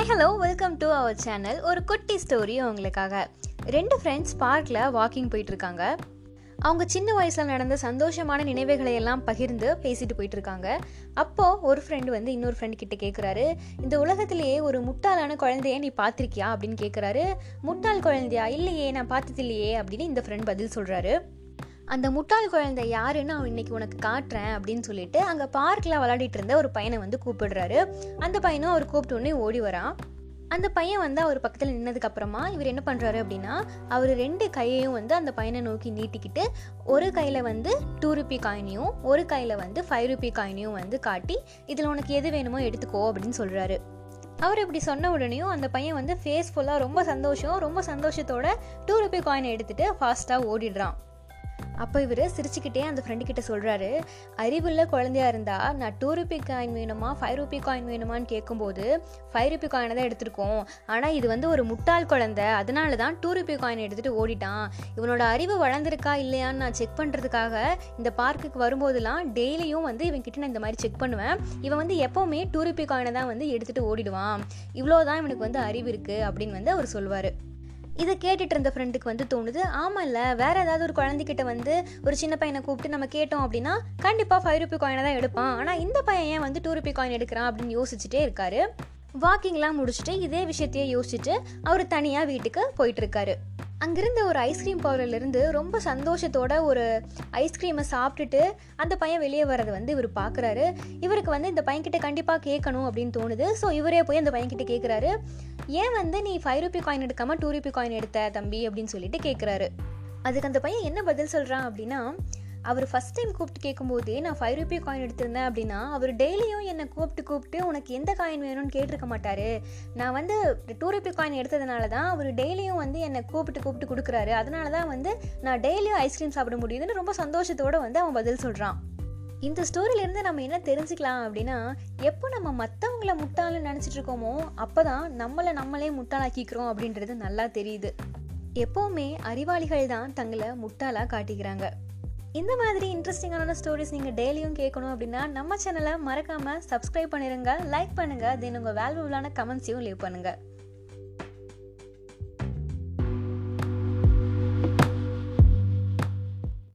Hi hello welcome to our channel ஒரு குட்டி story உங்களுக்காக. ரெண்டு ஃப்ரெண்ட்ஸ் பார்க்கில் வாக்கிங் போயிட்டுருக்காங்க. அவங்க சின்ன வயசில் நடந்த சந்தோஷமான நினைவுகளை எல்லாம் பகிர்ந்து பேசிட்டு போயிட்டுருக்காங்க. அப்போது ஒரு ஃப்ரெண்டு வந்து இன்னொரு ஃப்ரெண்ட் கிட்ட கேட்குறாரு இந்த உலகத்திலேயே ஒரு முட்டாளான குழந்தைய நீ பார்த்துருக்கியா? அப்படின்னு கேட்குறாரு முட்டாள் குழந்தையா? இல்லையே நான் பார்த்ததில்லையே அப்படின்னு இந்த ஃப்ரெண்ட் பதில் சொல்கிறாரு அந்த முட்டாள் குழந்தை யாருன்னு அவன் இன்னைக்கு உனக்கு காட்டுறேன் அப்படின்னு சொல்லிட்டு அங்கே பார்க்கில் விளையாடிட்டு இருந்த ஒரு பையனை வந்து கூப்பிடுறாரு. அந்த பையனும் அவர் கூப்பிட்டு உடனே ஓடி வரான் அந்த பையன் வந்து அவர் பக்கத்தில் நின்னதுக்கப்புறமா இவர் என்ன பண்ணுறாரு அப்படின்னா அவர் ரெண்டு கையையும் வந்து அந்த பையனை நோக்கி நீட்டிக்கிட்டு ஒரு கையில் வந்து டூ ருபி காயினையும் ஒரு கையில் வந்து ஃபைவ் ருபி காயினையும் வந்து காட்டி இதில் உனக்கு எது வேணுமோ எடுத்துக்கோ அப்படின்னு சொல்கிறாரு அவர் இப்படி சொன்ன உடனேயும் அந்த பையன் வந்து ஃபேஸ்ஃபுல்லாக ரொம்ப சந்தோஷம் ரொம்ப சந்தோஷத்தோட டூ ருபி காயினை எடுத்துட்டு ஃபாஸ்ட்டாக ஓடிடுறான். அப்போ இவர் சிரிச்சுக்கிட்டே அந்த ஃப்ரெண்டு கிட்ட சொல்கிறாரு அறிவுள்ள குழந்தையா இருந்தால் நான் டூ ருபி காயின் வேணுமா? ஃபைவ் ருபி காயின் வேணுமான்னு கேட்கும்போது ஃபைவ் ருபி காயினை தான் எடுத்திருக்கோம். ஆனால் இது வந்து ஒரு முட்டாள் குழந்தை அதனால தான் டூ ருபி காயின் எடுத்துகிட்டு ஓடிட்டான். இவனோட அறிவு வளர்ந்துருக்கா இல்லையான்னு நான் செக் பண்ணுறதுக்காக இந்த பார்க்குக்கு வரும்போதெல்லாம் டெய்லியும் வந்து இவன் கிட்ட நான் இந்த மாதிரி செக் பண்ணுவேன். இவன் வந்து எப்போவுமே டூ ருபி காயினை தான் வந்து எடுத்துகிட்டு ஓடிடுவான். இவ்வளோதான் இவனுக்கு வந்து அறிவு இருக்குது அப்படின்னு வந்து அவர் சொல்லுவார் இதை கேட்டுட்டு இருந்த ஃப்ரெண்டுக்கு வந்து தோணுது ஆமாம்ல வேற ஏதாவது ஒரு குழந்தைகிட்ட வந்து ஒரு சின்ன பையனை கூப்பிட்டு நம்ம கேட்டோம் அப்படின்னா கண்டிப்பாக ஃபைவ் ருபி காயினை தான் எடுப்பான். ஆனால் இந்த பையன் ஏன் வந்து டூ ருபி காயின் எடுக்கிறான் அப்படின்னு யோசிச்சுட்டே இருக்காரு. வாக்கிங்லாம் முடிச்சுட்டு இதே விஷயத்தையே யோசிச்சுட்டு அவர் தனியாக வீட்டுக்கு போயிட்டு இருக்காரு. அங்கிருந்த ஒரு ஐஸ்கிரீம் பார்லர்லேருந்து ரொம்ப சந்தோஷத்தோட ஒரு ஐஸ்கிரீமை சாப்பிட்டுட்டு அந்த பையன் வெளியே வர்றதை வந்து இவர் பார்க்குறாரு இவருக்கு வந்து இந்த பையன்கிட்ட கண்டிப்பாக கேட்கணும் அப்படின்னு தோணுது. ஸோ இவரே போய் அந்த பையன்கிட்ட கேட்குறாரு ஏன் வந்து நீ ஃபைவ் ருபி காயின் எடுக்காமல் டூ ருபி காயின் எடுத்த தம்பி? அப்படின்னு சொல்லிட்டு கேட்குறாரு அதுக்கு அந்த பையன் என்ன பதில் சொல்கிறான் அப்படின்னா அவர் ஃபஸ்ட் டைம் கூப்பிட்டு கேட்கும்போதே நான் ஃபைவ் ருபி காயின் எடுத்திருந்தேன் அப்படின்னா அவர் டெய்லியும் என்னை கூப்பிட்டு கூப்பிட்டு உனக்கு எந்த காயின் வேணும்னு கேட்டிருக்க மாட்டாரு. நான் வந்து டூ ருபி காயின் எடுத்ததுனால தான் அவர் டெய்லியும் வந்து என்னை கூப்பிட்டு கூப்பிட்டு கொடுக்குறாரு. அதனால தான் வந்து நான் டெய்லியும் ஐஸ்கிரீம் சாப்பிட முடியுதுன்னு ரொம்ப சந்தோஷத்தோடு வந்து அவன் பதில் சொல்கிறான் இந்த ஸ்டோரியிலேருந்து நம்ம என்ன தெரிஞ்சுக்கலாம் அப்படின்னா எப்போ நம்ம மற்றவங்கள முட்டாளன்னு நினச்சிட்டு இருக்கோமோ அப்போ தான் நம்மளை நம்மளே முட்டாளாக்கிக்கிறோம் அப்படின்றது நல்லா தெரியுது. எப்போவுமே அறிவாளிகள் தான் தங்களை முட்டாளாக காட்டிக்கிறாங்க. இந்த மாதிரி இன்ட்ரெஸ்டிங்கான ஸ்டோரிஸ் நீங்கள் டெய்லியும் கேட்கணும் அப்படின்னா நம்ம சேனலை மறக்காமல் சப்ஸ்கிரைப் பண்ணிடுங்க லைக் பண்ணுங்கள் தென் உங்கள் வேல்யூபிளான கமெண்ட்ஸையும் லீவ் பண்ணுங்கள்